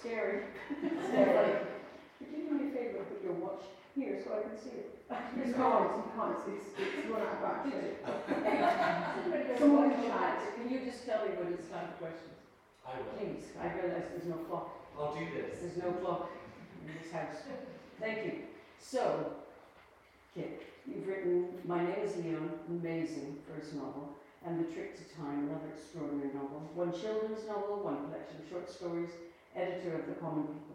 Scary. Scary. Could you do me a favour and put your watch here so I can see it? You can't, you can't, it's, it's run out of battery. Someone Someone in in chat, chat. can you just tell me when it's time for questions? I will. Please, I realise there's no clock. I'll do this. There's no clock in this house. Thank you. So, Kit, you've written My Name is Leon, amazing first novel, and The Trick to Time, another extraordinary novel. One children's novel, one collection of short stories, editor of The Common People.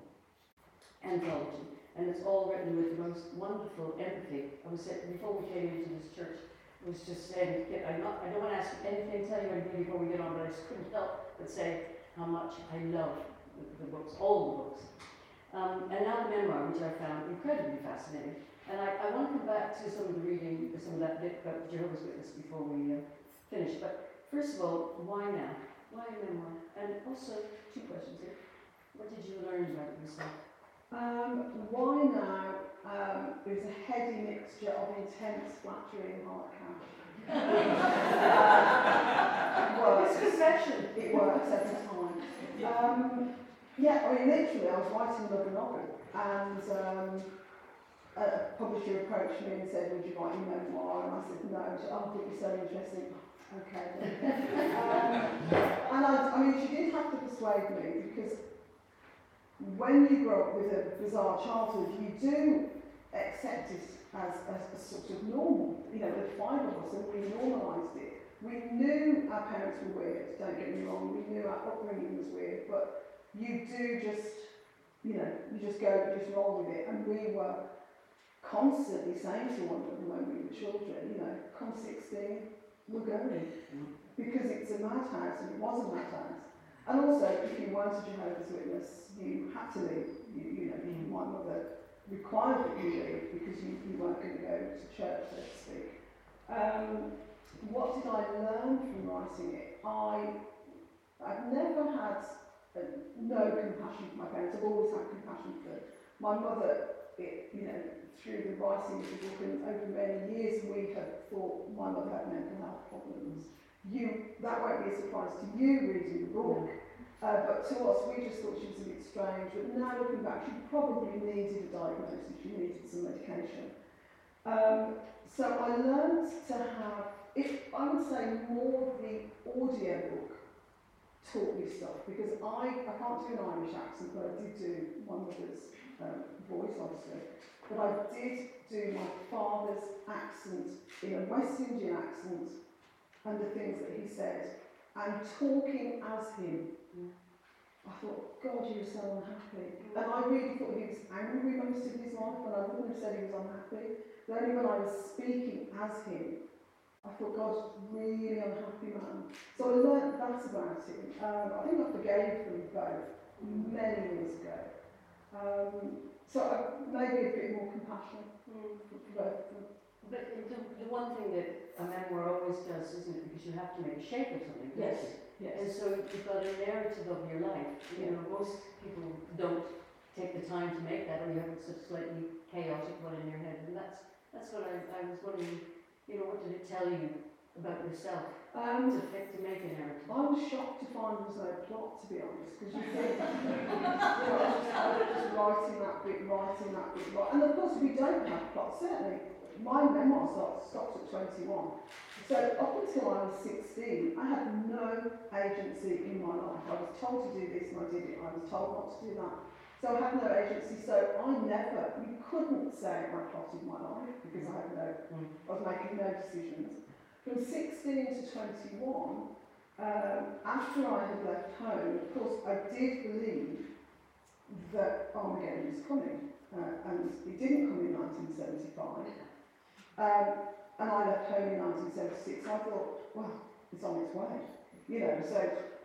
Anthology. And it's all written with the most wonderful empathy. I was saying, before we came into this church, I was just saying, I don't want to ask anything, tell you anything before we get on, but I just couldn't help but say how much I love the, the books, all the books. Um, and now the memoir, which I found incredibly fascinating. And I, I want to come back to some of the reading, some of that bit about Jehovah's Witness before we uh, finish. But first of all, why now? Why a memoir? And also, two questions here. What did you learn about yourself? Um, why now um, is a heady mixture of intense flattery and hard cash. Well, uh, it's it works. confession. It works every time. Um, yeah, I mean, literally, I was writing another novel, and um, a publisher approached me and said, "Would you write a memoir?" And I said, "No." She said, "Oh, I think you're so interesting." Okay. um, and I, I mean, she did have to persuade me because when you grow up with a bizarre childhood, you do accept it as a, a sort of normal. You know, the five of us, and we normalised it. We knew our parents were weird, don't get me wrong, we knew our upbringing was weird, but you do just, you know, you just go, you just roll with it. And we were constantly saying to one another when we were children, you know, come 16, we're going. Mm. Because it's a madhouse, and it was a madhouse. And also, if you weren't a Jehovah's Witness, you had to leave. You, you know, Mm. my mother required that you leave because you, you weren't going to go to church, so to speak. Um, what did I learn from writing it? I, I've never had uh, no compassion for my parents. I've always had compassion for them. My mother, it, you know, through the writing of the book and over many years, we have thought my mother had mental health problems. You, that won't be a surprise to you reading the book. Uh, but to us, we just thought she was a bit strange. But now looking back, she probably needed a diagnosis. She needed some medication. Um, so I learned to have, if I would say more of the audio book taught me stuff because I, I can't do an Irish accent, but I did do my mother's um, voice, obviously. But I did do my father's accent in a West Indian accent and the things that he said and talking as him. I thought, God, you were so unhappy. And I really thought he was angry most of his life, and I wouldn't have said he was unhappy. But only when I was speaking as him, I thought, God's really unhappy man. So I learnt that about him. Um, I think I forgave them both many years ago. Um, so I, maybe a bit more compassion Mm. for both of them. But the, the one thing that a memoir always does, isn't it? Because you have to make a shape of something. don't Yes, you? And so you've got a narrative of your life. You know, most people don't take the time to make that, or you have a sort of slightly chaotic one in your head. And that's that's what I, I was wondering. You know, what did it tell you about yourself Um, to, fit, to make a narrative? I was shocked to find there was no plot, to be honest, because you think, you know, I was just, just writing that bit, writing that bit, right. And of course, we don't have plot, certainly. My memoir stopped, stopped at 21. So up until I was 16, I had no agency in my life. I was told to do this and I did it. I was told not to do that. So I had no agency. So I never, you couldn't say I plotted my life because I had no. I was making no decisions. From 16 to 21, um, after I had left home, of course, I did believe that Armageddon was coming, uh, and it didn't come in 1975. Um, and I left home in 1976. I thought, well, it's on its way, you know. So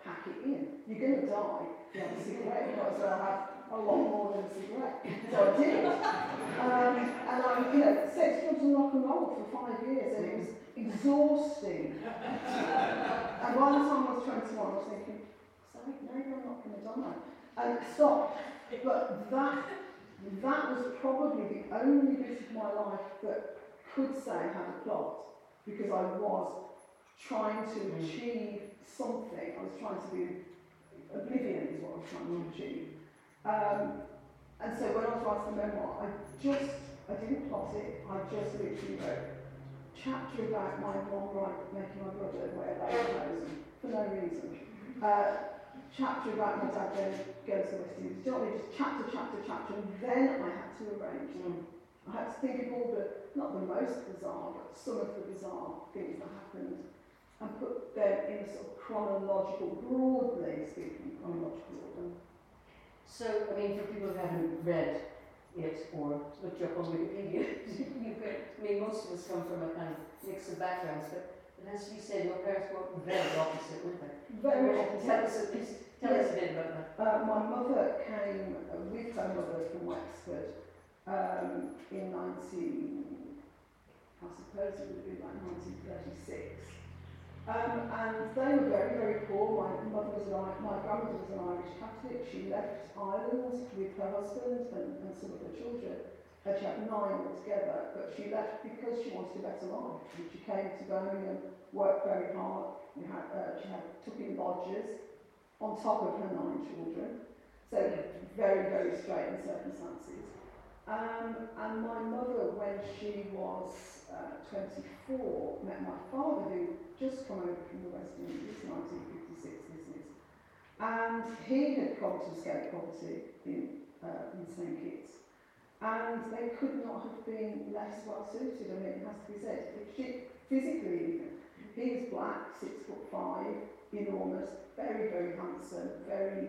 pack it in. You're going to die. You have a cigarette. You might as well have a lot more than a cigarette. So I did. Um, and I, you know, sex, drugs, and rock and roll for five years, and it was exhausting. and by the time I was 21, I was thinking, sorry, maybe I'm not going to die. And stop. But that, that was probably the only bit of my life that could say had a plot, because I was trying to Mm. achieve something. I was trying to be oblivion is what I was trying to achieve. Um, and so when I was writing the memoir, I just, I didn't plot it, I just literally wrote chapter about my mom right, making my brother wear lederhosen for no reason. Uh, chapter about my dad going, going to the West Indies. Do you know what I mean? Just chapter, chapter, chapter, and then I had to arrange them. I had to think of all the, not the most bizarre, but some of the bizarre things that happened and put them in a sort of chronological, broadly speaking, chronological order. So, I mean, for people who haven't read it or looked up on Wikipedia, you could, I mean, most of us come from a kind of mix of backgrounds, but has to be said, your parents were very opposite, weren't they? Very Tell us, at least, tell us a bit about that. Uh, my mother came with her mother from Wexford um, in 19, I suppose it would have been like 1936. Um, and they were very, very poor. My mother was an, my grandmother was an Irish Catholic. She left Ireland with her husband and, and some of her children. And she had nine altogether, but she left because she wanted a better life. And she came to Birmingham, worked very hard. We had, uh, she had took in lodgers on top of her nine children. So very, very straitened circumstances. Um, and my mother, when she was uh, 24, met my father, who just come over from the West Indies, 1956 this is. And he had come to escape poverty in, uh, in St Kitts. And they could not have been less well suited. I mean, it has to be said. Physically even, he was black, six foot five, enormous, very, very handsome, very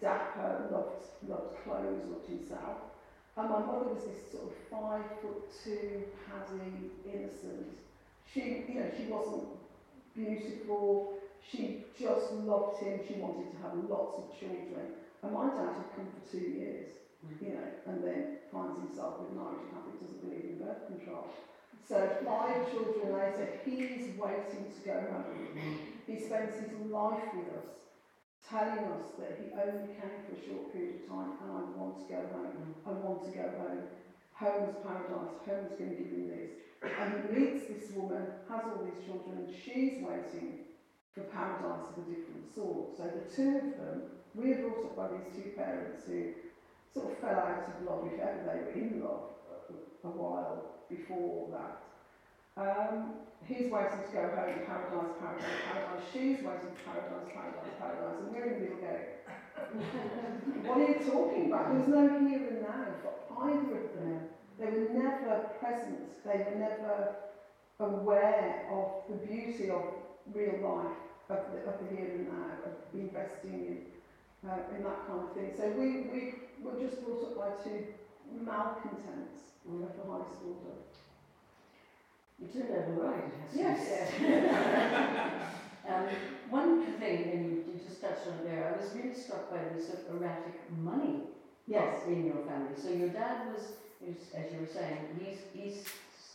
dapper, loved, loved clothes, loved himself. And my mother was this sort of five foot two, paddy, innocent. She, you know, she wasn't beautiful. She just loved him. She wanted to have lots of children. And my dad had come for two years, mm. you know, and then finds himself with an Irish Catholic, doesn't believe in birth control. So five children later, he's waiting to go home. Mm. He spends his life with us, telling us that he only came for a short period of time and I want to go home. I want to go home. Home is paradise. Home is going to give me this. And he meets this woman, has all these children, and she's waiting for paradise of a different sort. So the two of them, we were brought up by these two parents who sort of fell out of love, if ever they were in love, a while before that. Um, he's waiting to go home, paradise, paradise, paradise. She's waiting for paradise, paradise, paradise. And we're in the middle going, what are you talking about? There's no here and now for either of them. They were never present. They were never aware of the beauty of real life, of the, of the here and now, of investing in, uh, in that kind of thing. So we, we were just brought up by two malcontents of the highest order. You turned out all right, it has to be Yes. said. um, one thing, and you, you just touched on it there, I was really struck by this sort of erratic money Yes. in your family. So your dad was, as you were saying, he's, he's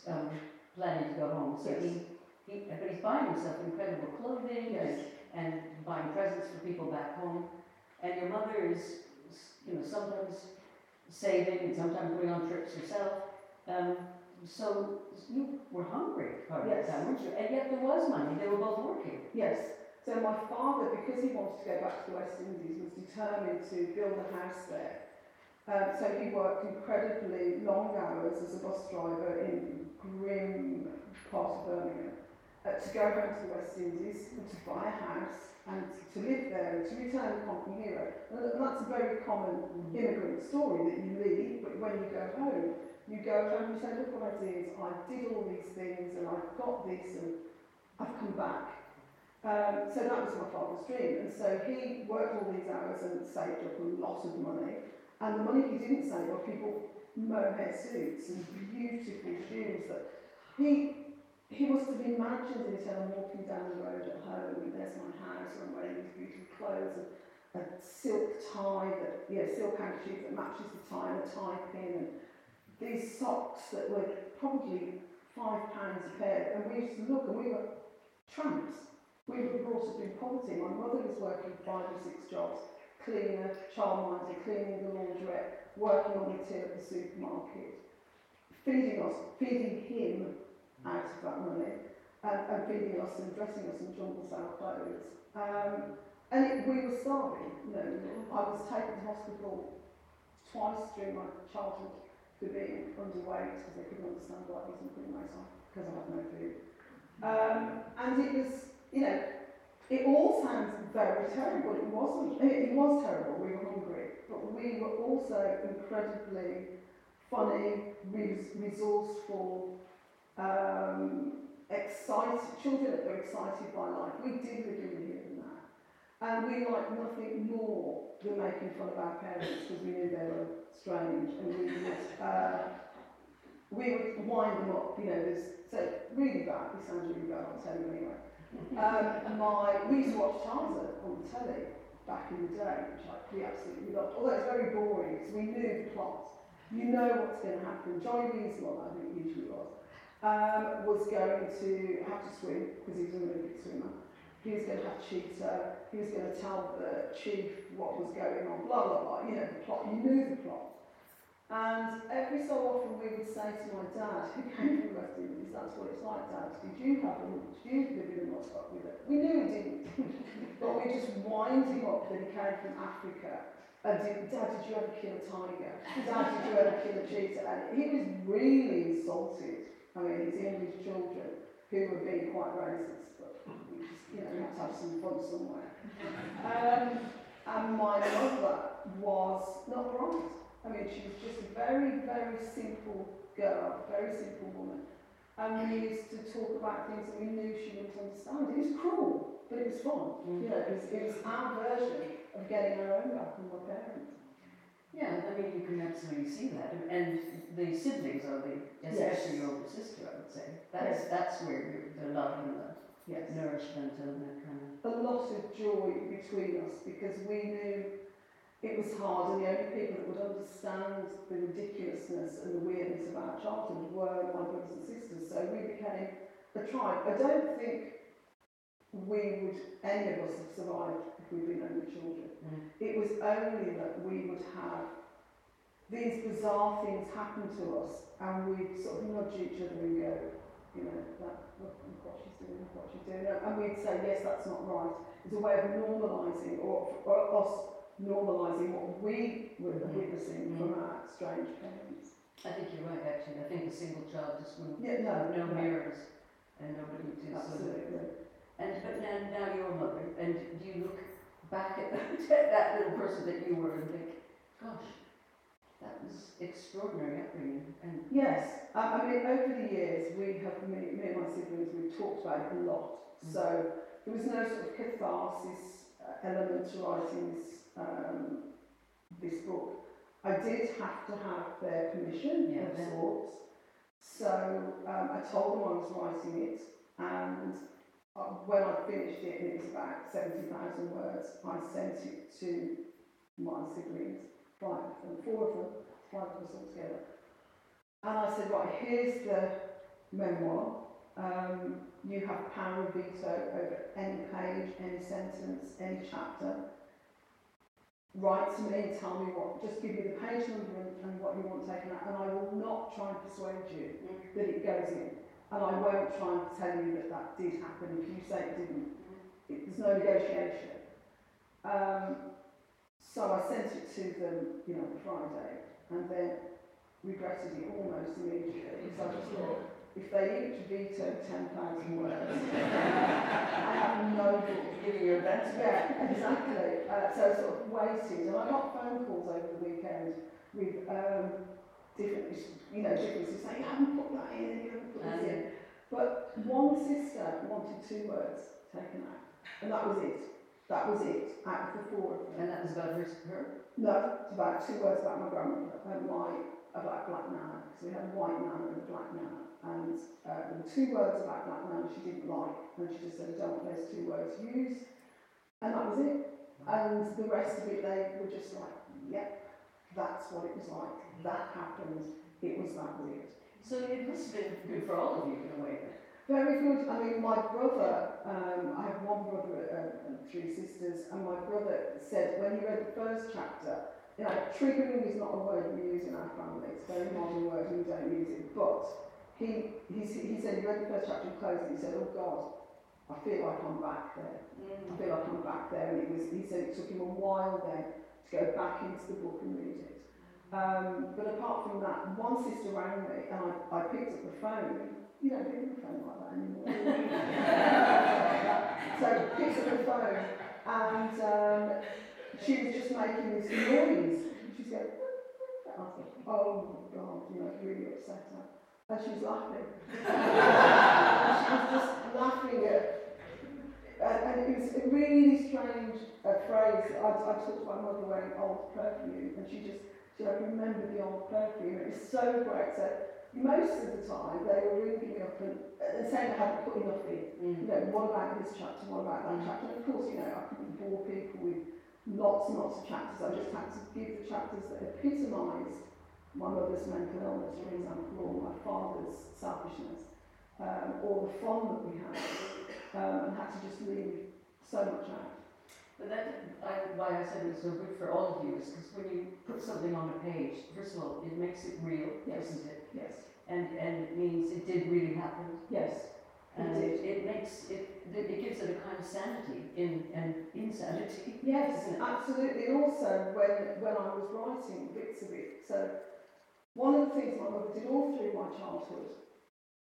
um, planning to go home. So Yes. he, he, but he's buying himself incredible clothing Yes. and, and buying presents for people back home. And your mother is, you know, sometimes saving and sometimes going on trips herself. Um, so you were hungry part of the Yes. time, weren't you? And yet there was money. They were both working. Yes. So my father, because he wanted to go back to the West Indies, was determined to build a house there. Um, so he worked incredibly long hours as a bus driver in grim part of Birmingham uh, to go home to the West Indies and to buy a house and to live there and to return a conquering hero. And that- that's a very common immigrant story that you leave, but when you go home, you go home and say, look what I did, I did all these things and I've got this and I've come back. Um, so that was my father's dream. And so he worked all these hours and saved up a lot of money. And the money he didn't save up, he bought mohair suits and beautiful shoes that he he must have imagined I'm walking down the road at home and there's my house and I'm wearing these beautiful clothes and a silk tie that, yeah, silk handkerchief that matches the tie and a tie pin and these socks that were probably five pounds a pair. And we used to look and we were tramps. We were brought up in poverty. My mother was working five or six jobs, cleaner, childminder, cleaning the laundrette, working on the till at the supermarket, feeding us, feeding him out of that money, and, and feeding us and dressing us in jumble style clothes. Um, and it, we were starving, you know. I was taken to hospital twice during my childhood for being underweight because they couldn't understand why I wasn't putting weight on because I had no food. Um, and it was, you know, it all sounds very terrible. It wasn't. It, was terrible. We were hungry, but we were also incredibly funny, res- resourceful, um, excited. Children that were excited by life. We did live in the here and we liked nothing more than making fun of our parents because we knew they were strange, and we would. Uh, we would wind them up, you know, there's, so really bad, this sounds really bad, I'll tell you anyway. Um, my, we used to watch Tarzan on the telly back in the day, which like, we absolutely loved, although it's very boring, because we knew the plot. You know what's going to happen. Johnny Weasley, I think usually was, um, was going to have to swim, because he was an Olympic swimmer. He was going to have cheetah, he was going to tell the chief what was going on, blah, blah, blah, you know, the plot, you knew the plot. And every so often we would say to my dad, who came from West Indies, that's what it's like, Dad, did you have a lunch? Did you live in a Muscat with it? We knew he didn't, but we just wind him up that he came from Africa. And did, Dad, did you ever kill a tiger? Dad, did you ever kill a cheetah? And he was really insulted. I mean, his English children, who were being quite racist, we you know, we had to have some fun somewhere. Um, and my mother was not right. I mean, she was just a very, very simple girl, very simple woman. And we used to talk about things that we knew she wouldn't understand. It was cruel, but it was fun. Mm. You know, it was, it was our version of getting our own back from our parents. Yeah, I mean, you can absolutely see that. And the siblings are the, especially your older sister, I would say. That's, that's where the love and the Yes. nourishment and that kind of. A lot of joy between us because we knew it was hard and the only people that would understand the ridiculousness and the weirdness of our childhood were my brothers and sisters. So we became a tribe. I don't think we would, any of us have survived if we'd been only children. Mm. It was only that we would have these bizarre things happen to us and we'd sort of nudge each other and go, you know, look what she's doing, what she's doing. And we'd say, yes, that's not right. It's a way of normalising or, or us normalising what we were Mhm. witnessing from our strange parents. I think you're right, actually. I think a single child just wouldn't Yeah, no, have no no. mirrors and nobody would do so. Absolutely. And but now, now your mother, and do you look back at that, at that little person that you were and think, gosh, that was extraordinary upbringing. And Yes, I, I mean, over the years, we have, me, me and my siblings, we've talked about it a lot. Mm. So there was no sort of catharsis uh, element to writing this, um, this book. I did have to have their permission Yeah, of yeah. sorts. So um, I told them I was writing it, and uh, when I finished it, and it was about 70,000 words, I sent it to my siblings, five of four of them, five of us all together. And I said, right, here's the memoir. Um, you have power of veto over any page, any sentence, any chapter. Write to me and tell me what, just give me the page number and, and what you want taken out, and I will not try and persuade you that it goes in. And I won't try and tell you that that did happen if you say it didn't. It, there's no negotiation. Um, so I sent it to them, you know, Friday, and then regretted it almost immediately because I just thought, if they each veto 10,000 words, I have no book. giving your best. Yeah, exactly. Uh, so I sort of waited, and I got phone calls over the weekend with um, different, you know, different sisters saying, you haven't put that in, you haven't put this in. But one sister wanted two words taken out, and that was it. That was it, out of the four of them. And that was about her, her? No, it's about two words about my grandmother and my about black nana. because we had a white nana and a black nana. And uh, there were two words about black nana she didn't like, and she just said, I don't want those two words used. And that was it. And the rest of it, they were just like, yep, that's what it was like. That happened. It was that weird. So it must have been good for all of you in a way. Very good. I mean, my brother, um, I have one brother uh, and three sisters, and my brother said when he read the first chapter, you know, triggering is not a word we use in our family. It's a very modern word and we don't use it. But he, he, he said he read the first chapter and closed it. He said, oh God, I feel like I'm back there. I feel like I'm back there. And it was, he said it took him a while then to go back into the book and read it. Um, but apart from that, one sister rang me and I, I picked up the phone. You don't pick phone like that anymore. so picked up the phone and um, she was just making this noise. She's going, oh my God, you know, really upset her. And she was laughing. and she was just laughing at and it was a really strange uh, phrase. I, I talked to my mother wearing old perfume, and she just she like remembered the old perfume. It was so great. So most of the time they were ringing me up and, and saying I hadn't put enough in. Mm. You know, what about this chapter? What about that chapter? And of course, you know, I couldn't bore people with lots and lots of chapters. I just had to give the chapters that epitomised my mother's mental illness, for example, or my father's selfishness, um, or the fun that we had um, and had to just leave so much out. But that, I, why I said it was so good for all of you is because when you put something on a page, first of all, it makes it real, Yes. doesn't it? Yes, And, and it means it did really happen. yes, And did. it makes, it, it it gives it a kind of sanity in, and insanity. yes, Isn't it? absolutely. And also when, when I was writing bits of it, so one of the things my mother did all through my childhood,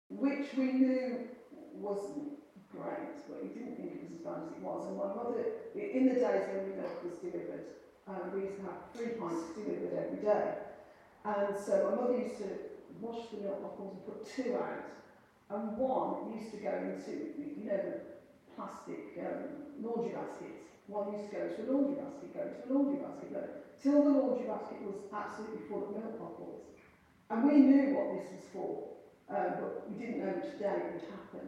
which we knew wasn't great, but we didn't think it was as bad as it was. And my mother, in the days when milk was delivered, um, we used to have three pints delivered every day. And so my mother used to wash the milk bottles and put two out. And one used to go into, you know, the plastic um, laundry baskets. One used to go into a laundry basket, go into a laundry basket, go, till the laundry basket was absolutely full of milk bottles. And we knew what this was for, um, but we didn't know which day it would happen.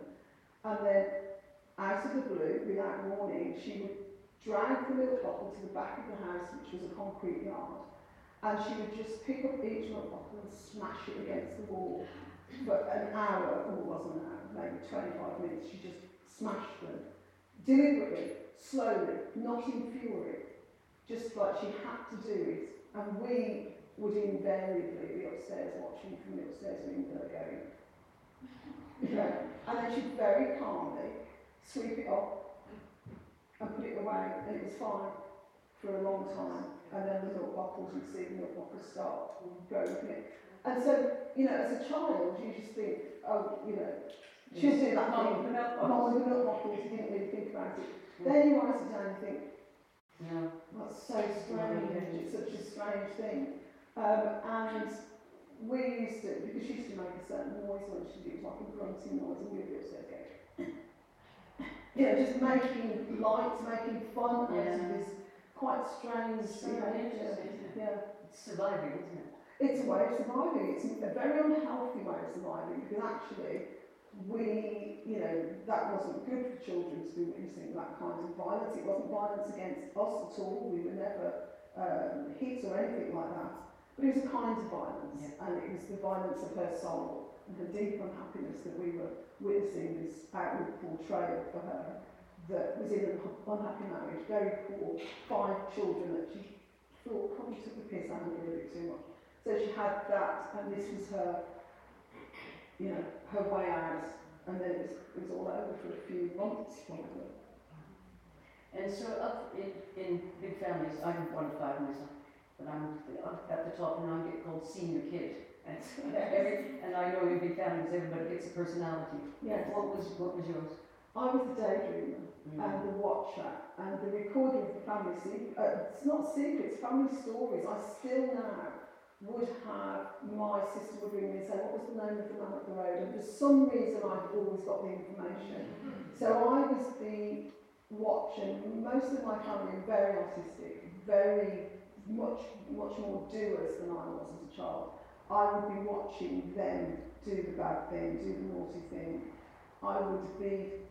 And then, out of the blue, without warning, she would drag the milk bottle to the back of the house, which was a concrete yard, and she would just pick up each milk bottle and smash it against the wall for an hour, or it wasn't an hour, maybe 25 minutes. She just smashed them deliberately, slowly, not in fury, just like she had to do it. And we would invariably be upstairs watching from the upstairs window going, you and then she'd very calmly sweep it up and put it away, and it was fine for a long time. And then the milk bottles, you'd see the milk bottles start going it. And so, you know, as a child, you just think, oh, you know, she's doing that Mum, thing. the milk Mum bottles. with the milk bottles, you didn't really think about it. Then you it down and think, Yeah. that's so strange, it's such a strange thing. Um, and we used to, because she used to make a certain noise when she did, like a grunting noise, and we'd be upstairs going, you know, just making light, making fun out Yeah. of this quite strange It's very behaviour. interesting, isn't it? Yeah. It's surviving, isn't it? It's a way of surviving. It's a very unhealthy way of surviving because actually we, you know, that wasn't good for children to be witnessing that kind of violence. It wasn't violence against us at all. We were never um, hit or anything like that. But it was a kind of violence Yeah. and it was the violence of her soul and the deep unhappiness that we were witnessing this outward portrayal for her that was in an unhappy marriage, very poor, five children that she thought probably took the piss out of her a bit too much. So she had that, and this was her, you know, her way out, and then it was, it was all over for a few months probably. And so up in, in big families, I'm one of five myself, but I'm at the top and I get called senior kid. And, every, and I know in big families everybody gets a personality. Yes. What was, what was yours? I was the daydreamer and the watcher and the recording of the family secret. Uh, it's not secrets, family stories. I still now would have my sister would ring me and say, what was the name of the man up the road? And for some reason I've always got the information. So I was the watcher. most of my family are very artistic, very much much more doers than I was as a child. I would be watching them do the bad thing, do the naughty thing. I would be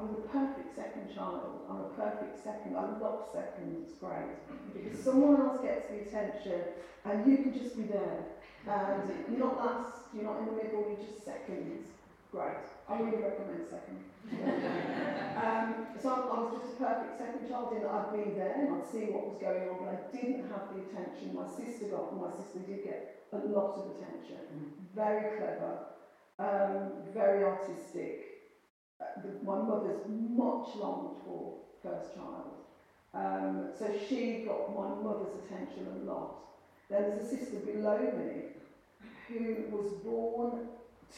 I'm the perfect second child. I'm a perfect second. I love seconds. It's great because someone else gets the attention and you can just be there. And you're not last. You're not in the middle. You're just seconds. Great. I really recommend second. um, so I, I was just a perfect second child in that I'd be there and I'd see what was going on, but I didn't have the attention my sister got. And my sister did get a lot of attention. Very clever. Um, very artistic my mother's much longed for first child. Um, so she got my mother's attention a lot. Then there's a sister below me who was born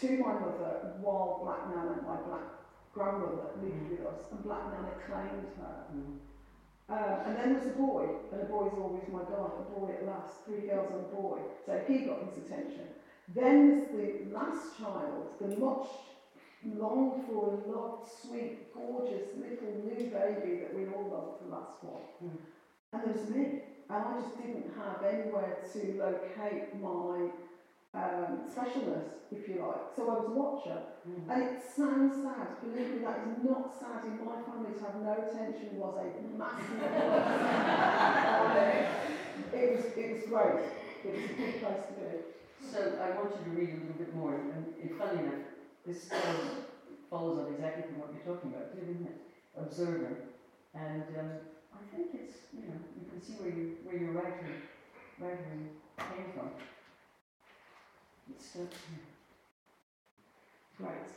to my mother while Black Nana, my black grandmother, lived with us, and Black Nana claimed her. Mm. Um, and then there's a boy, and a boy's always my guy, a boy at last, three girls and a boy. So he got his attention. Then there's the last child, the much longed for, a loved, sweet, gorgeous little new baby that we all loved, the last one. Mm. And there was me. And I just didn't have anywhere to locate my um, specialness, if you like. So I was a watcher. Mm. And it sounds sad, believe me, that is not sad. In my family, to have no attention was a massive plus. it, was, it was great. It was a good place to be. So I want you to read a little bit more, and, and funny enough, this follows, follows on exactly from what you're talking about, too, isn't it? Observing, and um, I think it's you know you can see where you where your writing writing came from. It starts here. Great.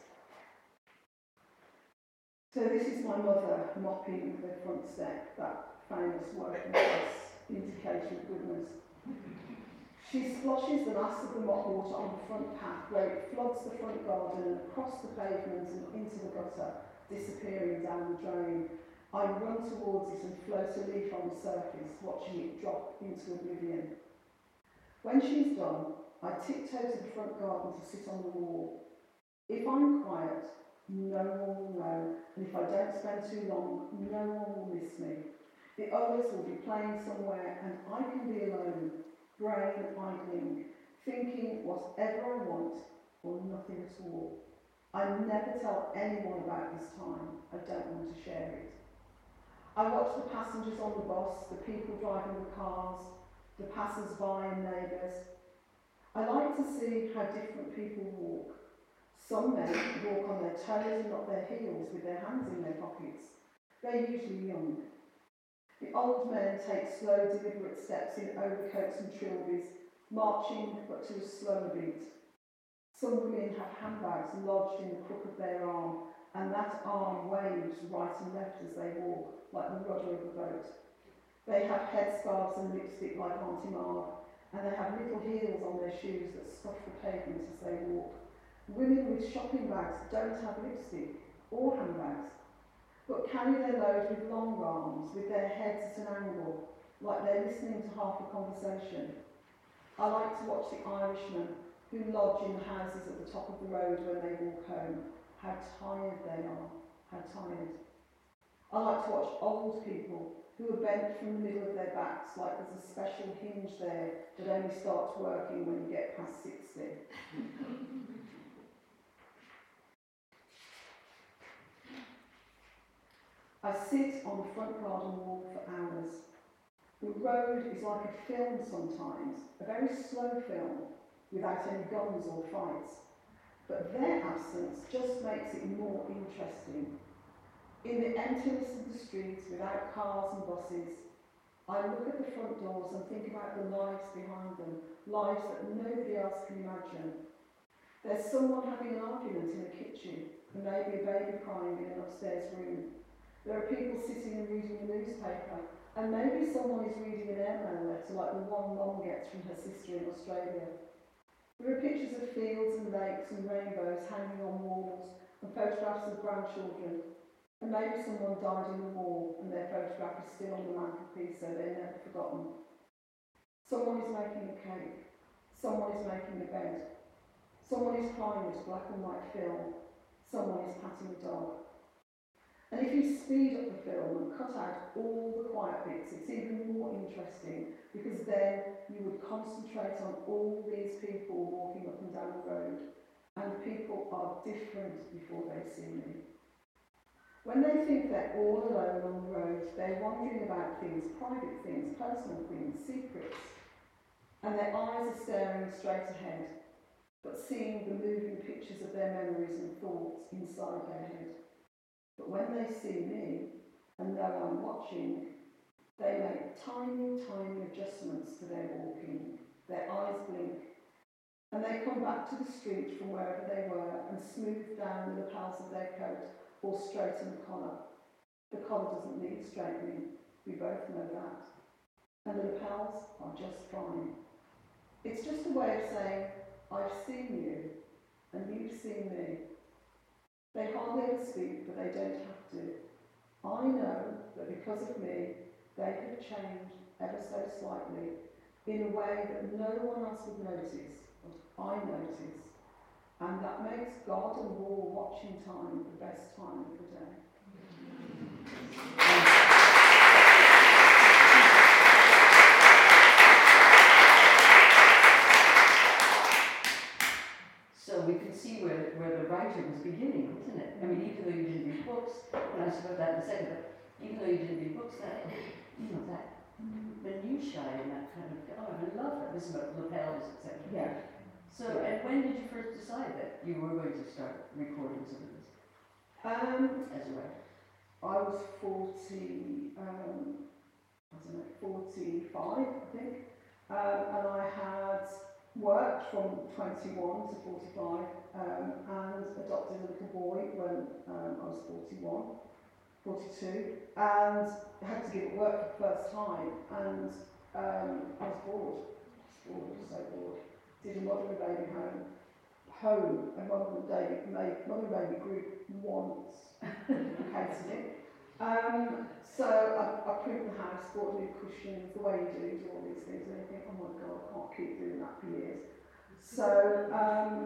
So this is my mother mopping the front step, that famous working class indication of goodness. She splashes the last of the mop water on the front path where it floods the front garden and across the pavement and into the gutter, disappearing down the drain. I run towards it and float a leaf on the surface, watching it drop into oblivion. When she's done, I tiptoe to the front garden to sit on the wall. If I'm quiet, no one will know, and if I don't spend too long, no one will miss me. The others will be playing somewhere, and I can be alone, brain idling, thinking whatever I want or nothing at all. I never tell anyone about this time. I don't want to share it. I watch the passengers on the bus, the people driving the cars, the passers-by and neighbours. I like to see how different people walk. Some men walk on their toes and not their heels with their hands in their pockets. They're usually young. The old men take slow, deliberate steps in overcoats and trilbies, marching but to a slower beat. Some women have handbags lodged in the crook of their arm, and that arm waves right and left as they walk, like the rudder of a boat. They have headscarves and lipstick like Auntie Marg, and they have little heels on their shoes that scuff the pavement as they walk. Women with shopping bags don't have lipstick or handbags, but carry their load with long arms, with their heads at an angle, like they're listening to half a conversation. I like to watch the Irishmen who lodge in the houses at the top of the road when they walk home. How tired they are, how tired. I like to watch old people who are bent from the middle of their backs like there's a special hinge there that only starts working when you get past 60. I sit on the front garden wall for hours. The road is like a film sometimes, a very slow film, without any guns or fights. But their absence just makes it more interesting. In the emptiness of the streets, without cars and buses, I look at the front doors and think about the lives behind them, lives that nobody else can imagine. There's someone having an argument in the kitchen, and maybe a baby crying in an upstairs room. There are people sitting and reading a newspaper, and maybe someone is reading an airmail letter like the one Mum gets from her sister in Australia. There are pictures of fields and lakes and rainbows hanging on walls, and photographs of grandchildren. And maybe someone died in the war, and their photograph is still on the mantelpiece, so they're never forgotten. Someone is making a cake. Someone is making a bed. Someone is playing this black and white film. Someone is patting a dog. And if you speed up the film and cut out all the quiet bits, it's even more interesting because then you would concentrate on all these people walking up and down the road. And people are different before they see me. When they think they're all alone on the road, they're wondering about things, private things, personal things, secrets. And their eyes are staring straight ahead, but seeing the moving pictures of their memories and thoughts inside their head. But when they see me and know I'm watching, they make tiny, tiny adjustments to their walking. Their eyes blink. And they come back to the street from wherever they were and smooth down the lapels of their coat or straighten the collar. The collar doesn't need straightening. We both know that. And the lapels are just fine. It's just a way of saying, I've seen you and you've seen me. They hardly ever speak, but they don't have to. I know that because of me, they have changed ever so slightly in a way that no one else would notice, but I notice. And that makes God and war watching time the best time of the day. So we can see where, where the writer was beginning, isn't it? I mean, even though you didn't read and I suppose that in a second, but even though you didn't read books, that, you know, that minutiae and that kind of, oh, I love that, this is about lapels, etc. Yeah. So, and when did you first decide that you were going to start recording some of this Um, as a writer? I was 40, um, I don't know, 45, I think. Um, and I had worked from 21 to 45 um, and adopted a little boy when um, I was 41, 42. And had to give up work for the first time. And um, I was bored. Bored, so bored. Did a mother and baby home. Home, a mother and baby, mother and baby group once. Hated it. Um, so I, I primped the house, bought new cushions, the way you do, do all these things, and you think, oh my god, I can't keep doing that for years. So um,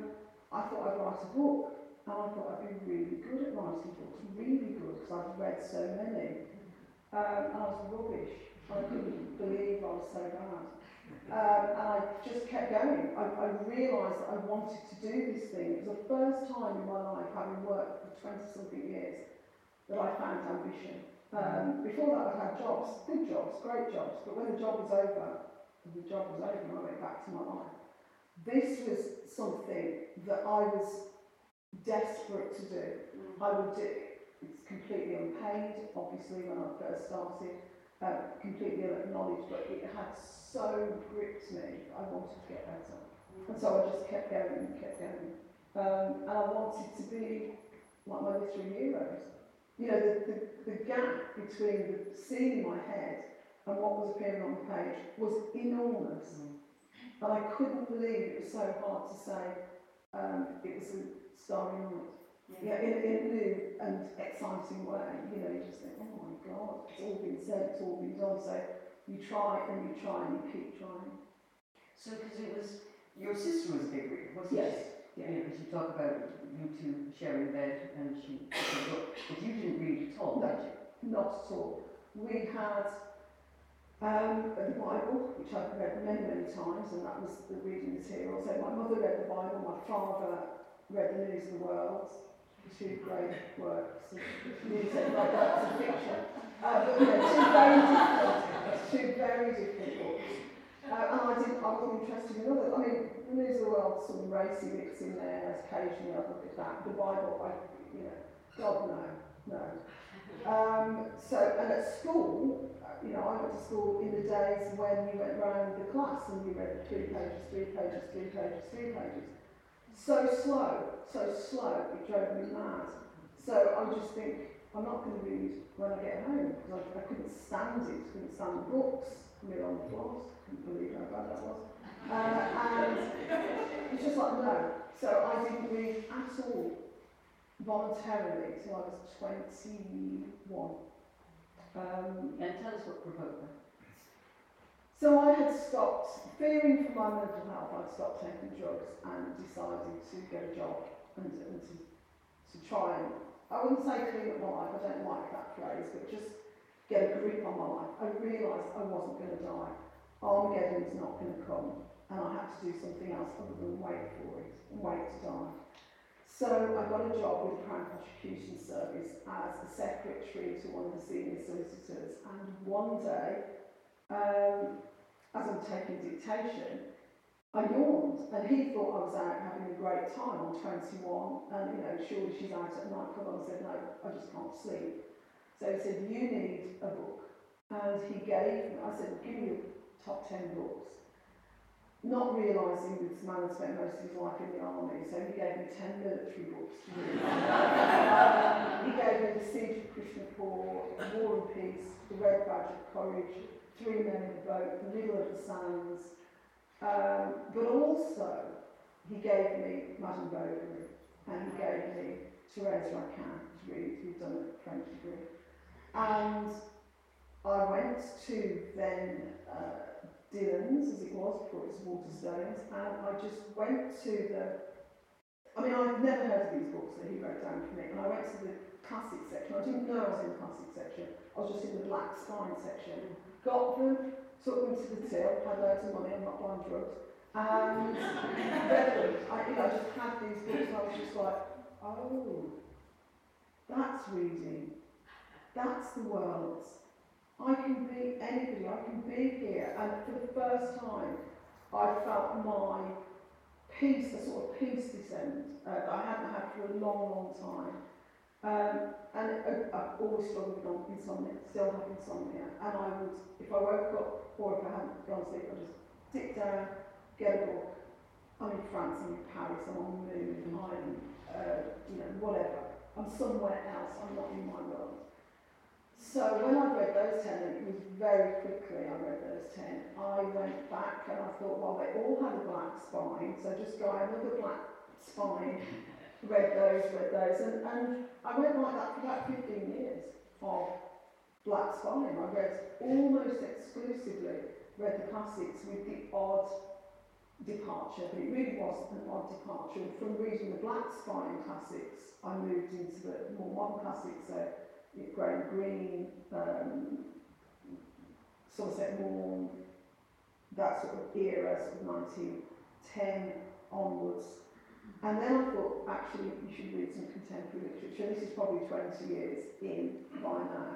I thought I'd write a book, and I thought I'd be really good at writing books, really good, because I've read so many. Um, and I was rubbish. I couldn't believe I was so bad. Um, and I just kept going. I, I realised that I wanted to do this thing. It was the first time in my life, having worked for 20 something years, that I found ambition. Um, before that, I'd had jobs, good jobs, great jobs, but when the job was over, the job was over I went back to my life. This was something that I was desperate to do. I would do it. It's completely unpaid, obviously, when I first started, uh, completely unacknowledged, but it had so gripped me that I wanted to get better. And so I just kept going and kept going. Um, and I wanted to be like my literary heroes. You know, the, the, the gap between the scene in my head and what was appearing on the page was enormous. And I couldn't believe it was so hard to say um, it was a starry night. Yeah, in, in a new and exciting way. You know, you just think, oh my God, it's all been said, it's all been done. So you try and you try and you keep trying. So, because it was, your sister was big reader, wasn't Yes, she? yeah. Yeah, because you talk about you two sharing bed and she, she but you didn't read at all, did you? Not at all. We had um, the Bible, which I've read many, many times, and that was the reading material. So my mother read the Bible, my father read the News of the World, two great works of and like that's a fiction. Uh, but yeah, two very different, two very different books. Uh, and I didn't, I wasn't interested in other. I mean, the News of some racy bits in there. Occasionally, I look at that. The Bible, I, you know, God no, no. Um, so, and at school, uh, you know, I went to school in the days when you went round the class and you read three pages, three pages, three pages, three pages. So slow, so slow, it drove me mad. So I just think, I'm not going to read when I get home because I, I couldn't stand it, couldn't stand the books, me on the floors, couldn't believe how bad that was. Uh, and it's just like, no. So I didn't read at all voluntarily till I was 21. Um, And tell us what provoked that. so I had stopped, fearing for my mental health, I'd stopped taking drugs and decided to get a job and, and to, to try and, I wouldn't say clean up my life, I don't like that phrase, but just get a grip on my life. I realised I wasn't going to die. Armageddon's not going to come and I had to do something else other than wait for it and wait to die. So I got a job with the Crown Prosecution Service as a secretary to one of the senior solicitors and one day um, as I'm taking dictation, I yawned, and he thought I was out having a great time on 21, and you know, surely she's out at nightclub. I said, no, I just can't sleep. So he said, you need a book. And he gave, me, I said, give me your top 10 books. Not realising that this man had spent most of his life in the army, so he gave me 10 military books to read. um, he gave me The Siege of Krishnapur, War and Peace, The Red Badge of Courage, Three Men in a Boat, The Riddle of the Sands. Um, also, he gave me Madame Bovary and he gave me Therese Raquin to read, who'd done a French degree. And I went to then uh, Dillon's, as it was, before it was Waterstones, and I just went to the. I mean, I'd never heard of these books that he wrote down for me, and I went to the classic section. I didn't know I was in the classic section. I was just in the black spine section. Got them, took them to the till, had loads of money, I'm not buying drugs, and read. I, you know, I just had these books, and I was just like, oh, that's reading. That's the world. I can be anybody, I can be here. And for the first time, I felt my peace, a sort of peace descend uh, that I hadn't had for a long, long time. Um, and uh, I've always struggled with insomnia, still have insomnia. And I would, if I woke up or if I hadn't gone to sleep, I'd just sit down, get a book. I'm in France, I'm in Paris, I'm on the moon, I'm, uh, you know, whatever. I'm somewhere else, I'm not in my world. So when I read those ten, and it was very quickly I read those ten, I went back and I thought, well, they all had a black spine, so just try another black spine, read those, read those, and, and I went like that for about 15 years of black spine. I read almost exclusively, read the classics with the odd departure, but it really was an odd departure. From reading the black spine classics, I moved into the more modern classics, so Graham Greene, um, Somerset Maugham, that sort of era, sort of 1910 onwards. And then I thought, actually, you should read some contemporary literature. This is probably 20 years in by now.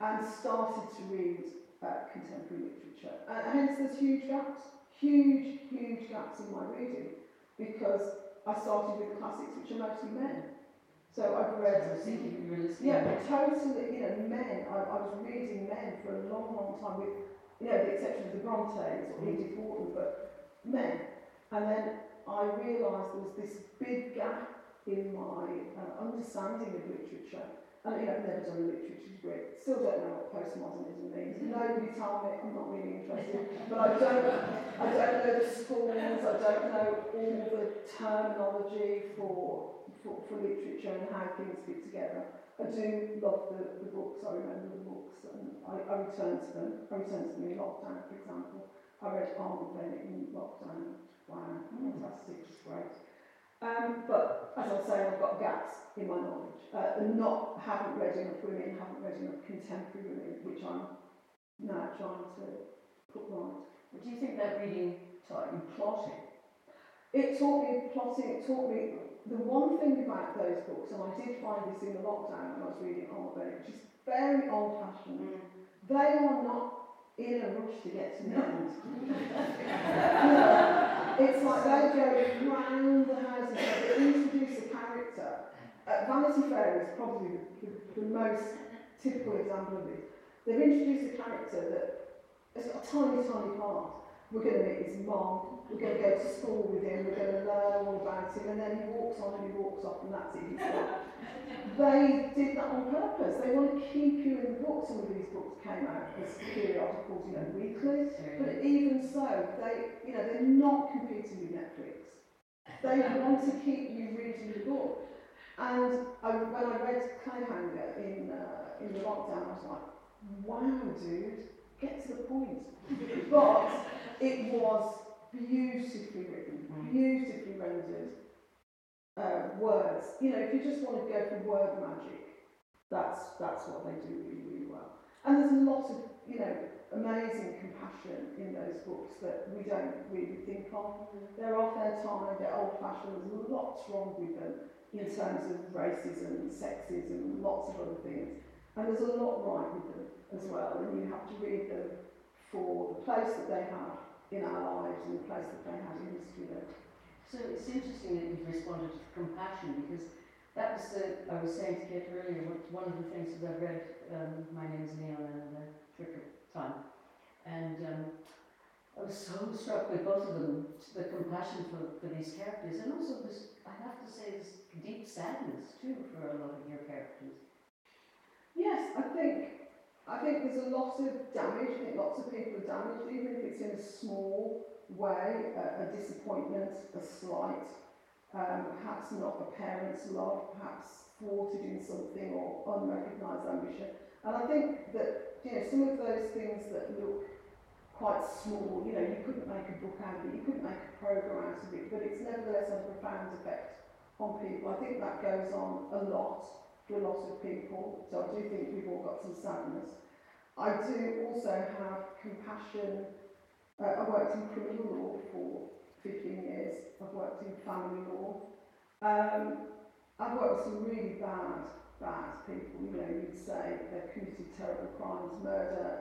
And started to read uh, contemporary literature. And hence there's huge gaps, huge, huge gaps in my reading. Because I started with classics, which are mostly men. So I've read. I was thinking you were listening. Yeah, totally. You know, men. I, I was reading men for a long, long time, with you know, the exception of the Brontes or Edith Wharton, but men. And then I realised there was this big gap in my uh, understanding of literature. And you know, I've never done a literature degree. Still don't know what postmodernism means. Nobody told me. I'm not really interested. But I don't. I don't know the schools. I don't know all the terminology for for, for literature and how things fit together. I do love the, the books, I remember the books, and I, I return to them. I return to them in lockdown, for example. I read Arnold Bennett in lockdown. Wow, fantastic, just great. Um, but as I say, I've got gaps in my knowledge. Uh, and not haven't read enough women, haven't read enough contemporary women, which I'm now trying to put right. But do you think that reading taught you plotting? It taught me plotting, it taught me the one thing about those books, and I did find this in the lockdown when I was reading Bennett, which is very old fashioned, Mm. they are not in a rush to get to the end. no, it's like they go round the houses, they introduce a character. Uh, Vanity Fair is probably the, the, the most typical example of this. They've introduced a character that has got a tiny, tiny part. We're going to meet his mom, we're going to go to school with him, we're going to learn all about him, and then he walks on and he walks off, and that's it. They did that on purpose. They want to keep you in the book. Some of these books came out as periodicals, you know, weekly. But even so, they, you know, they're not competing with Netflix. They want to keep you reading the book. And I, when I read Clayhanger in, uh, in the lockdown, I was like, wow, dude, get to the point. But it was beautifully written, beautifully rendered uh, words. You know, if you just want to go for word magic, that's, that's what they do really, really well. And there's a lot of, you know, amazing compassion in those books that we don't really think of. They're off their time, they're old fashioned, there's lots wrong with them in terms of racism, sexism, and lots of other things. And there's a lot right with them as well, and you have to read them for the place that they have in our lives and the place that they had in history. So it's interesting that you've responded to compassion because that was the, I was saying to Kate earlier, one of the things that I read, um, My Name is Leon and The of Time. And um, I was so struck with both of them, the compassion for, for these characters and also this, I have to say, this deep sadness too for a lot of your characters. Yes, I think I think there's a lot of damage. I think lots of people are damaged, even if it's in a small way, a, a disappointment, a slight, um, perhaps not a parent's love, perhaps thwarted in something or unrecognised ambition. And I think that, you know, some of those things that look quite small, you know, you couldn't make a book out of it, you couldn't make a programme out of it, but it's nevertheless a profound effect on people. I think that goes on a lot for a lot of people, so I do think we've all got some sadness. I do also have compassion. Uh, I worked in criminal law for 15 years. I've worked in family law. Um, I've worked with some really bad, bad people. You know, you'd say they've committed terrible crimes, murder,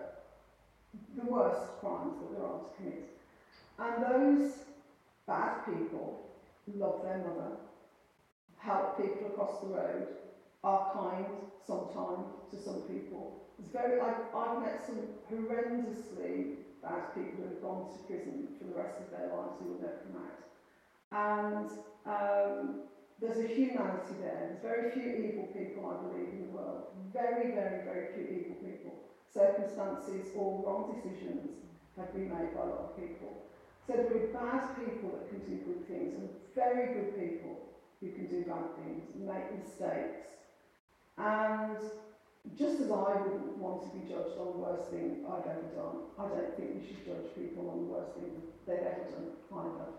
the worst crimes that there are to commit. And those bad people love their mother, help people across the road, are kind sometimes to some people. It's very, I've, I've met some horrendously bad people who have gone to prison for the rest of their lives who will never come out. And um, there's a humanity there. There's very few evil people, I believe, in the world. Very, very, very few evil people. Circumstances or wrong decisions have been made by a lot of people. So there are bad people that can do good things and very good people who can do bad things and make mistakes and just as I wouldn't want to be judged on the worst thing I've ever done, I don't think we should judge people on the worst thing they've ever done either.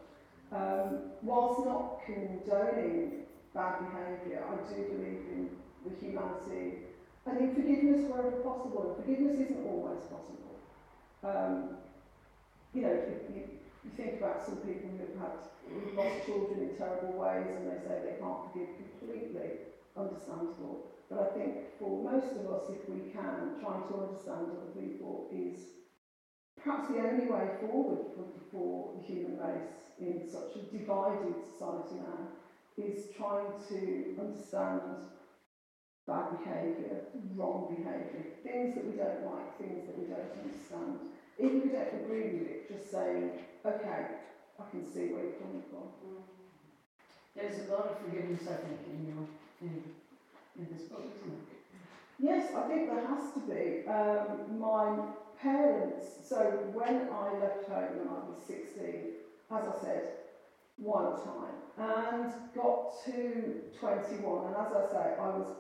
Um, whilst not condoning bad behaviour, I do believe in the humanity and in forgiveness wherever possible. And forgiveness isn't always possible. Um, you know, you, you think about some people who have had lost children in terrible ways and they say they can't forgive completely, understandable. But I think for most of us, if we can, trying to understand other people is perhaps the only way forward for, for the human race in such a divided society now, is trying to understand bad behaviour, wrong behaviour, things that we don't like, things that we don't understand. Even if we don't agree with it, just saying, okay, I can see where you're coming from. There's a lot of forgiveness, I think, in your, in in this book, isn't it? Yes, I think there has to be. Um, my parents, so when I left home when I was 16, as I said, one time, and got to 21, and as I say, I was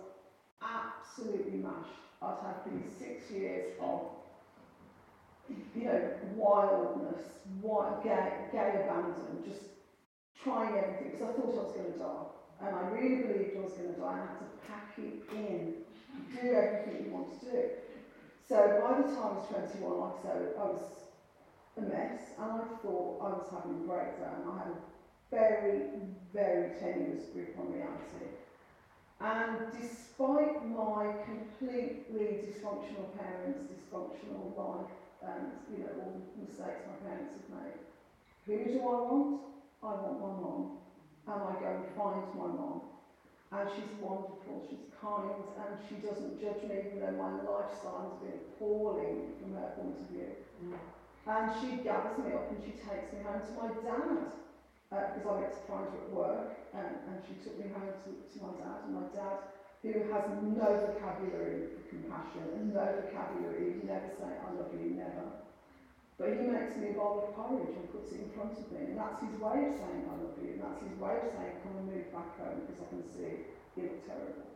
absolutely mashed. I'd had these six years of, you know, wildness, wild, gay, gay abandon, just trying everything, because I thought I was going to die. And I really believed I was going to die. I had to pack it in, do everything you want to do. So by the time I was 21, like I said, I was a mess and I thought I was having a breakdown. I had a very, very tenuous grip on reality. And despite my completely dysfunctional parents, dysfunctional life, and you know all the mistakes my parents have made, who do I want? I want my mom and I go and find my mom. And she's wonderful, she's kind, and she doesn't judge me, even though my lifestyle has been appalling from her point of view. Mm. And she gathers me up and she takes me home to my dad, uh, because I went to find her at work, and, and she took me home to, to my dad. And my dad, who has no vocabulary for compassion and no vocabulary, he never say, I love you, never. But he makes me a bowl of porridge and puts it in front of me. And that's his way of saying I love you. And that's his way of saying come and move back home because I can see you look terrible.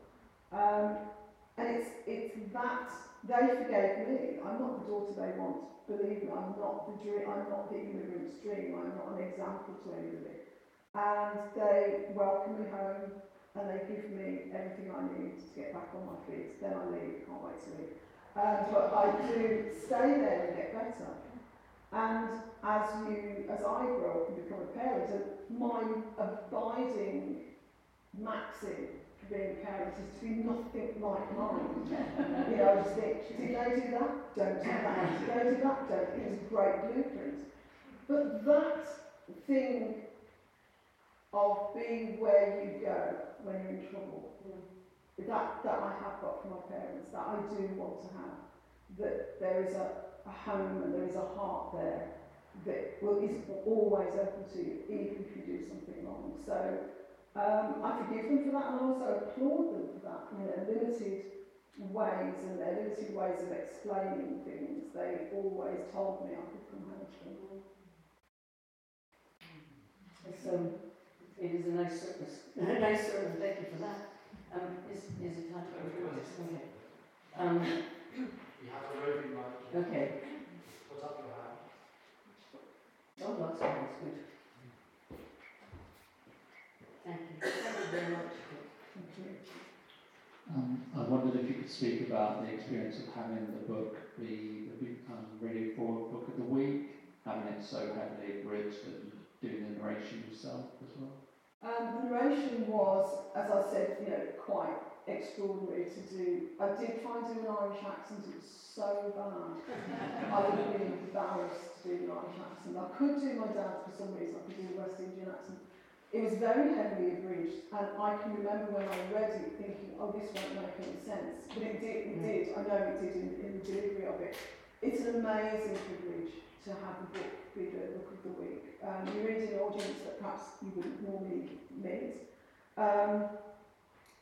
Um, and it's, it's that, they forgave me. I'm not the daughter they want. Believe me, I'm not the dream, I'm not the immigrant's dream. I'm not an example to anybody. And they welcome me home and they give me everything I need to get back on my feet. Then I leave, can't wait to leave. Um, but I do stay there and get better. And as you, as I grow up and become a parent, my abiding maxim for being a parent is to be nothing like mine. you know, I just think, did do that? Don't do that. Did do that? Don't. It was a great blueprint. But that thing of being where you go when you're in trouble, that, that I have got from my parents, that I do want to have, that there is a, a home and there is a heart there that will, is always open to you, even if you do something wrong. So um, I forgive them for that and I also applaud them for that. In their limited ways and their limited ways of explaining things, they always told me I could come home to. It's, um, it is a nice service, a nice service, thank you for that. Um, is, is it time this? Okay. Um, You have a roving mic. okay, Put up your hand. oh, lots of hands, good. Thank you, thank you very much. Thank Um, I wondered if you could speak about the experience of having the book be the um, really forward book of the week, having it so heavily abridged and doing the narration yourself as well. Um, the narration was, as I said, you know, quite extraordinary to do. I did try and do an Irish accent, it was so bad. I would have been embarrassed to do an Irish accent. I could do my dad's for some reason, I could do a West Indian accent. It was very heavily abridged, and I can remember when I read it thinking, oh, this won't make any sense. But it did, it did, I know it did in, in the delivery of it. It's an amazing privilege to have the book be the book of the week. Um, you read an audience that perhaps you wouldn't normally meet. Um,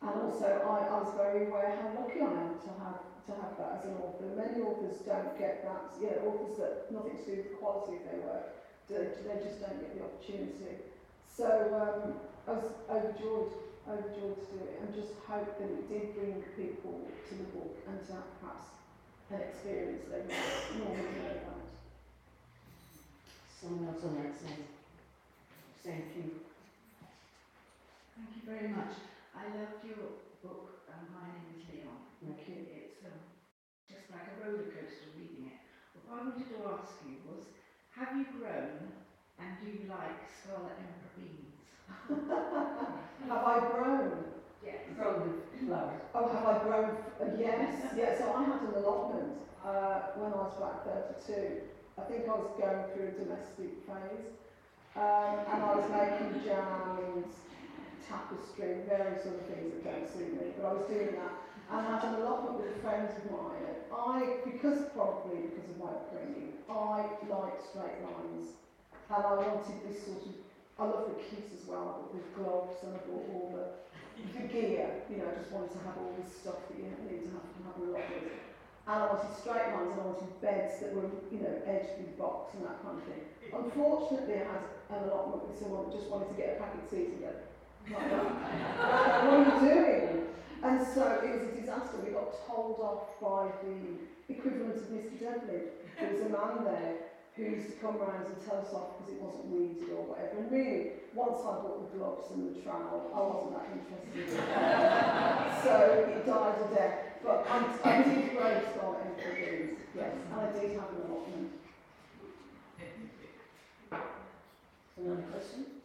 and also, I, I was very aware how lucky I am to have to have that as an author. Many authors don't get that. You know, authors that nothing to do with the quality of their work, they, they just don't get the opportunity. So um, I was overjoyed, overjoyed to do it, and just hope that it did bring people to the book and to have perhaps an experience they wouldn't normally know about. Someone else on that same, same pew. Thank you very much. I loved your book, um, My Name is Leon. Thank you. It's um, just like a roller coaster reading it. What I wanted to ask you was, have you grown and do you like Scarlet Emperor beans? Have I grown? Yes. From the flowers. Oh, have I grown? Uh, yes, yeah. So I had an allotment uh, when I was about 32. I think I was going through a domestic phase, um, and I was making jam and tapestry, various other things that don't suit me. But I was doing that, and I had an allotment with friends of mine. I, because probably because of my upbringing, I like straight lines, and I wanted this sort of. I love the kit as well. Bought the gloves and I bought all the the gear, you know, I just wanted to have all this stuff that you need to have to have a lot of. And I wanted straight lines and I wanted beds that were, you know, edged with box and that kind of thing. Unfortunately, I had an allotment with someone that just wanted to get a packet go, like that. what are you doing? And so it was a disaster. We got told off by the equivalent of Mr. Devlin. There was a man there who used to come round and tell us off because it wasn't weeded or whatever. And really, once I bought the gloves and the trowel, I wasn't that interested. so it died a death. But I, I did grade school employees, yes, and I did have an allotment. Another question?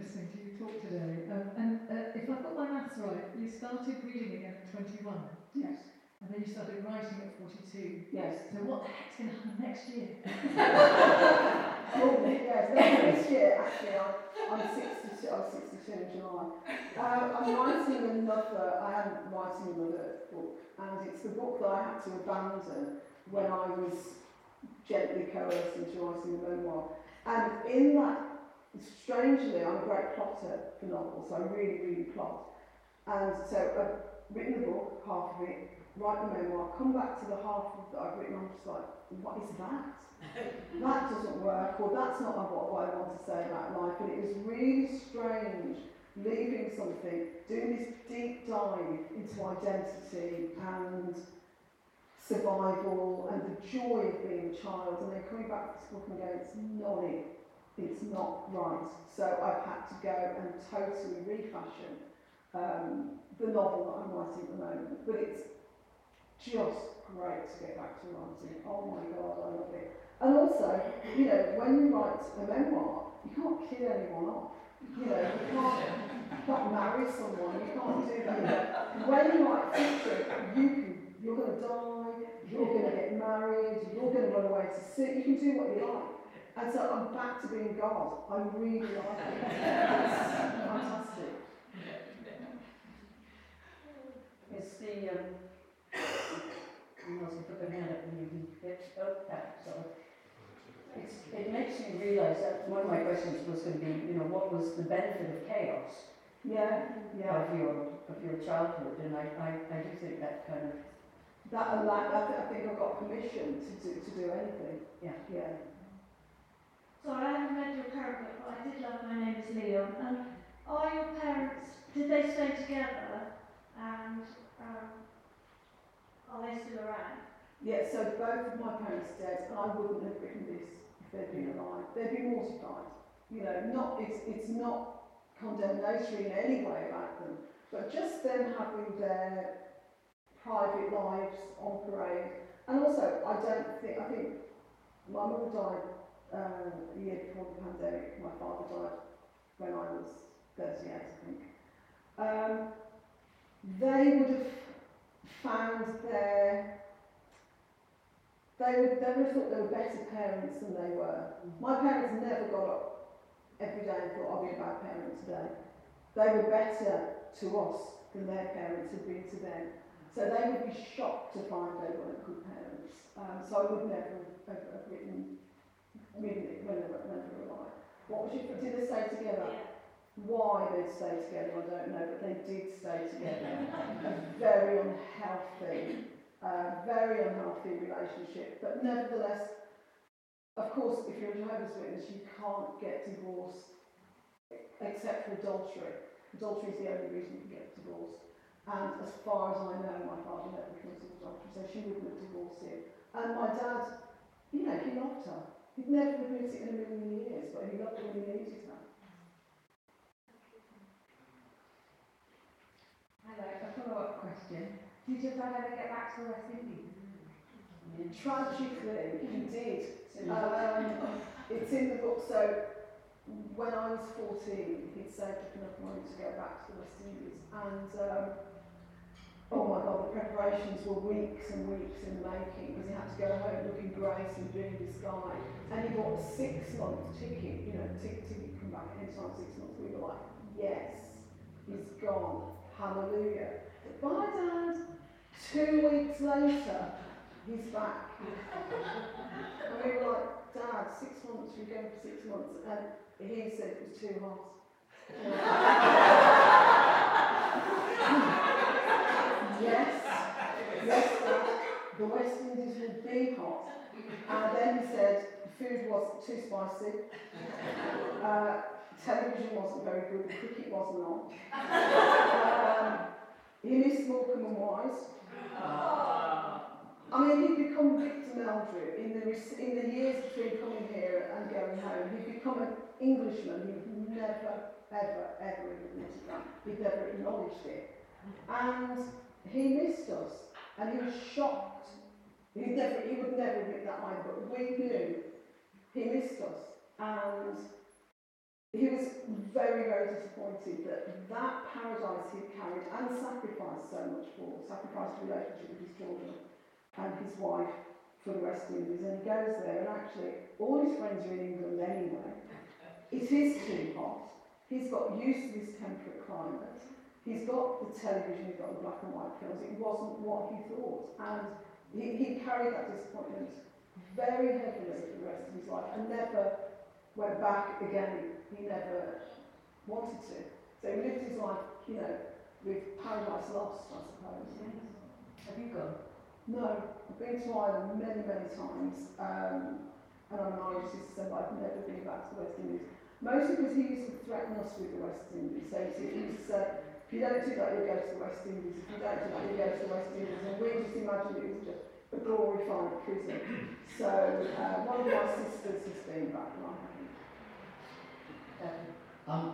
Listening to you talk today. Um, and uh, if I've got my maths right, you started reading again at 21, Yes, and then you started writing at 42. yes. So what the heck's going to happen next year? Oh, yes, this year actually I'm, I'm 62, I was 62 in July. Um, I'm writing another, I am writing another book and it's the book that I had to abandon when I was gently coerced into writing a memoir. And in that, strangely, I'm a great plotter for novels, so I really, really plot. And so I've written the book, half of it, write the memoir, come back to the half of that I've written, I'm just like, what is that? that doesn't work, or that's not what, what I want to say about life. And it was really strange leaving something, doing this deep dive into identity and survival and the joy of being a child, and then coming back to this book and going, it's not it, it's not right. So I've had to go and totally refashion um, the novel that I'm writing at the moment. But it's just great to get back to writing. Oh my God, I love it. And also, you know, when you write a memoir, you can't kill anyone off. You know, you can't, you can't marry someone, you can't do that. When you write fiction, you can, you're going to die, you're going to get married, you're going to run away to sea, you can do what you like. And so I'm back to being God. I really like it. It's fantastic. It's the, um, you must put their hand up and you can get, oh, that, sorry. It's, it makes you realise that one of my questions was going to be, you know, what was the benefit of chaos? Yeah, yeah. of your, of your childhood, and I, I, I do think that kind of, That allowed, I, th- I think I got permission to do, to do anything. Yeah. Yeah. So I haven't read your book, but I did love My Name is Leon. And are your parents, did they stay together? And um, are they still around? Yeah, so both of my parents are dead, and I wouldn't have written this if they'd been alive. They'd be mortified. You know, not it's it's not condemnatory in any way about them, but just them having their private lives on parade. And also, I don't think I think my mother died uh, a year before the pandemic. My father died when I was 38, I think. Um, they would have found their they would, they would have thought they were better parents than they were. My parents never got up every day and thought, I'll be a bad parent today. They were better to us than their parents had been to them. So they would be shocked to find they weren't good parents. Um, so I would never have, have, have written, written it when they were, when they were alive. What was your, did they stay together? Why they'd stay together, I don't know, but they did stay together. a very unhealthy uh, very unhealthy relationship. But nevertheless, of course, if you're a Jehovah's Witness, you can't get divorced except for adultery. Adultery is the only reason you can get divorced. And as far as I know, my father never committed adultery, so she wouldn't have divorced him. And my dad, you know, he loved her. He'd never admit it in a million years, but he loved her when he needed her. Hello, a follow-up question. Did your dad ever get back to the West Indies? Tragically, he did. Um, it's in the book, so when I was 14, he'd saved up enough money to go back to the West Indies. And, um, oh my God, the preparations were weeks and weeks in making because he had to go home looking great and doing this guy. And he bought a six-month ticket, you know, ticket, ticket, come back anytime six months. We were like, yes, he's gone. Hallelujah. Bye, Dad. Two weeks later, he's back. and we were like, Dad, six months, you're going for six months. And he said it was too hot. yes, yes, the West Indies will be hot. And then he said food was too spicy. Uh, television wasn't very good, cricket wasn't on. Um, he missed Morecambe and Wise. I mean, he'd become Victor Meldrew in the, in the years between coming here and going home. He'd become an Englishman. He'd never, ever, ever admitted that. He'd never acknowledged it. And he missed us. And he was shocked. He, never, he would never admit that either, but we knew he missed us. And he was very, very disappointed that that paradise he'd carried and sacrificed so much for, sacrificed the relationship with his children and his wife for the rest West Indies, and he goes there, and actually all his friends are in England anyway. It is too hot. He's got used to this temperate climate. He's got the television, he's got the black and white films. It wasn't what he thought, and he, he carried that disappointment very heavily for the rest of his life, and never went back again. He never wanted to. So he lived his life, you know, with paradise lost, I suppose. Yes. have you gone? No, I've been to Ireland many, many times, um, and I'm an Irish citizen, but I've never been back to the West Indies. Mostly because he used to threaten us with the West Indies. So he used to say, you do that, you'll go to you don't do that, you'll go to West Indies. And we just imagined it was just a glorified prison. So uh, one of my sisters has been back, and I haven't. Um, Um,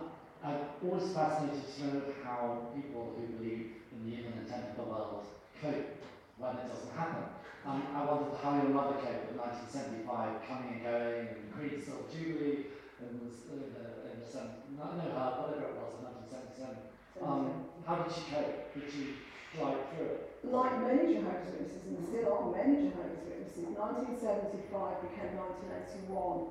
I'm always fascinated to know how people who believe in the imminent end of the world cope when it doesn't happen. Um, I wondered how your mother coped with 1975 coming and going, and Queen's Silver Jubilee, and in in the sem- no, no, her, whatever it was, in 1977. Um, how did she cope? Did she glide through it? like many Jehovah's Witnesses, and still are many Jehovah's Witnesses, 1975 became 1981,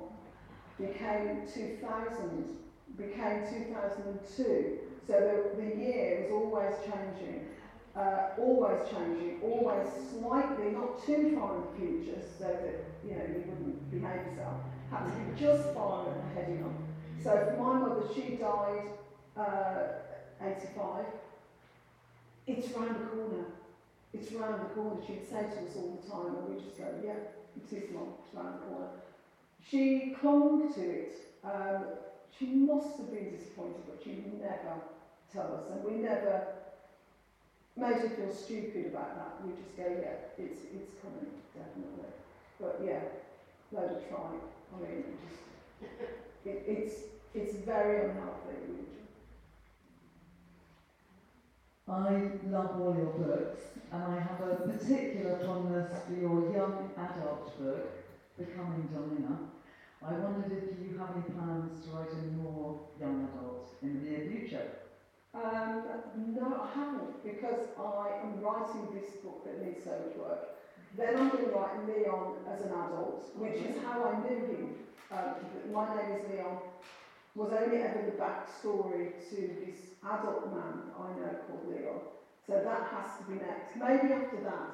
became 2000, became 2002. So the, the year was always changing, uh, always changing, always slightly, not too far in the future, so that you know you wouldn't behave yourself. Had to be just far ahead enough. So for my mother, she died uh, 85. It's round the corner. It's round the corner. She'd say to us all the time, and we just go, yeah, it is mum, it's round the corner. She clung to it. Um, she must have been disappointed, but she never tell us, and we never made her feel stupid about that. We just go, yeah, it's it's coming, definitely. But yeah, load of try. I mean, it just it, it's it's very unhealthy. I love all your books, and I have a particular fondness for your young adult book, Becoming Dinah. I wondered if you have any plans to write any more young adults in the near future. Um, no, I haven't, because I am writing this book that needs so much work. Then I'm going to write Leon as an adult, which is how I knew him. Um, my name is Leon, was only ever the backstory to this adult man I know called Leon. So that has to be next. Maybe after that,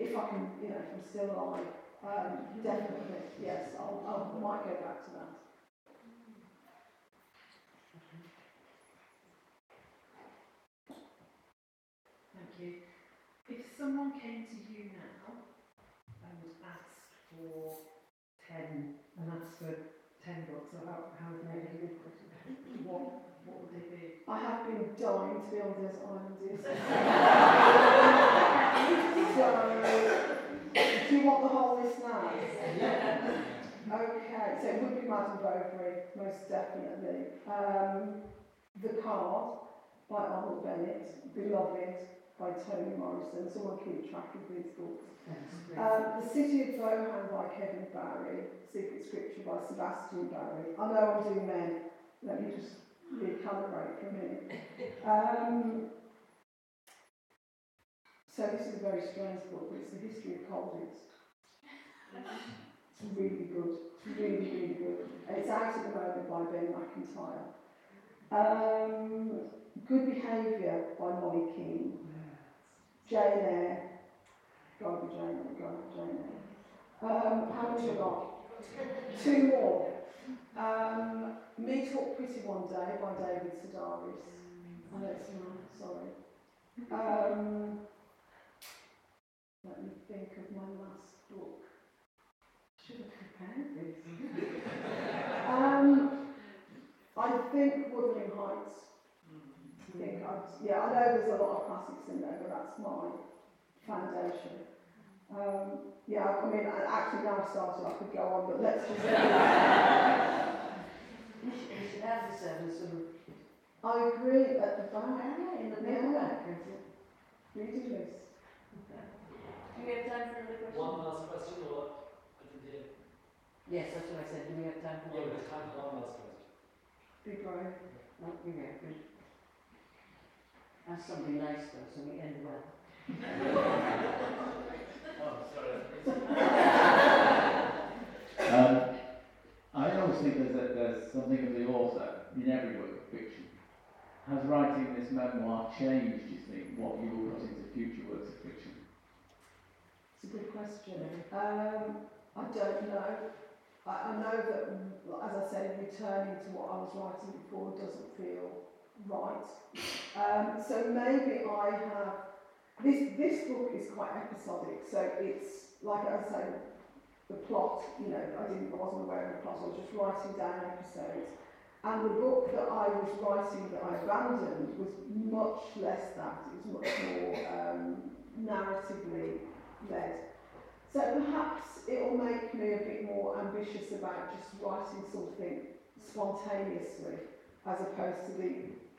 if I can, you know, if I'm still alive, um, definitely, yes, I'll, I might go back to that. Thank you. If someone came to you now and asked for ten, and asked for ten books, or how, how would they be? What, what would they be? I have been dying to be on this island. So, do you want the whole list now? Okay, so it would be Madame Bovary, most definitely. Um, the Card by Arnold Bennett, Beloved by Toni Morrison. Someone keep track of these books. Um, the City of Bohane by Kevin Barry, Secret Scripture by Sebastian Barry. I know I'm doing men. Let me just recalibrate for a minute. Um, so this is a very strange book, but it's the history of Colditz. It's really good. It's really, really good. It's out at the moment by Ben Macintyre. Um, good Behaviour by Molly Keane. Jane Eyre. Gotta be Jane Eyre, gotta be Eyre. Um, how much have got? Two more. Um, Me Talk Pretty One Day by David Sedaris. I know it's mine, sorry. Um, let me think of my last book. Should have prepared this. um, I think Wuthering Heights. I think I, yeah, I know there's a lot of classics in there, but that's my foundation. Um, yeah, I mean, I- actually now I've started, I could go on, but let's just. You should, you should have this as a sort of, I agree at the back. yeah, in the middle back, is it? Reading list. Do we have time for another question? One last question, or I didn't hear. Yes, that's what I said, do we have time for Yeah, one? we have time for one last question. Be brave. No, you're good. Ask somebody nice though, so we end well. Oh, sorry. Um, I always think there's, a, there's something of the author in every work of fiction. Has writing this memoir changed, do you think, what you will put into future works of fiction? It's a good question. Um, I don't know. I, I know that, as I said, returning to what I was writing before doesn't feel right. Um, so maybe I have this. This book is quite episodic, so it's like I say, the plot. You know, I didn't, I wasn't aware of the plot. I was just writing down episodes. And the book that I was writing that I abandoned was much less that. It was much more um, narratively led. So perhaps it will make me a bit more ambitious about just writing something spontaneously as opposed to the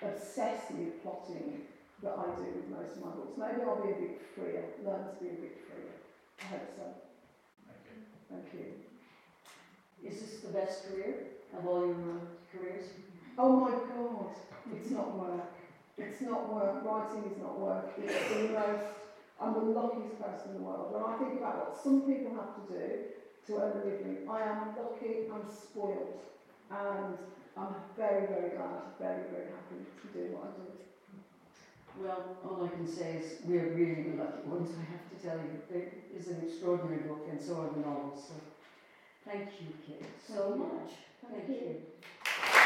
obsessive plotting that I do with most of my books. Maybe I'll be a bit freer, learn to be a bit freer. I hope so. Thank you. Thank you. Is this the best career of all your careers? Oh my God, it's not work. It's not work. Writing is not work. It's the most, I'm the luckiest person in the world. When I think about what some people have to do to earn a living, I am lucky, I'm spoiled, and I'm very, very glad, very, very happy to do what I do. Well, all I can say is we're really lucky ones, I have to tell you. It is an extraordinary book and so are the novels. So thank you, Kate, so much. Thank Thank you. you.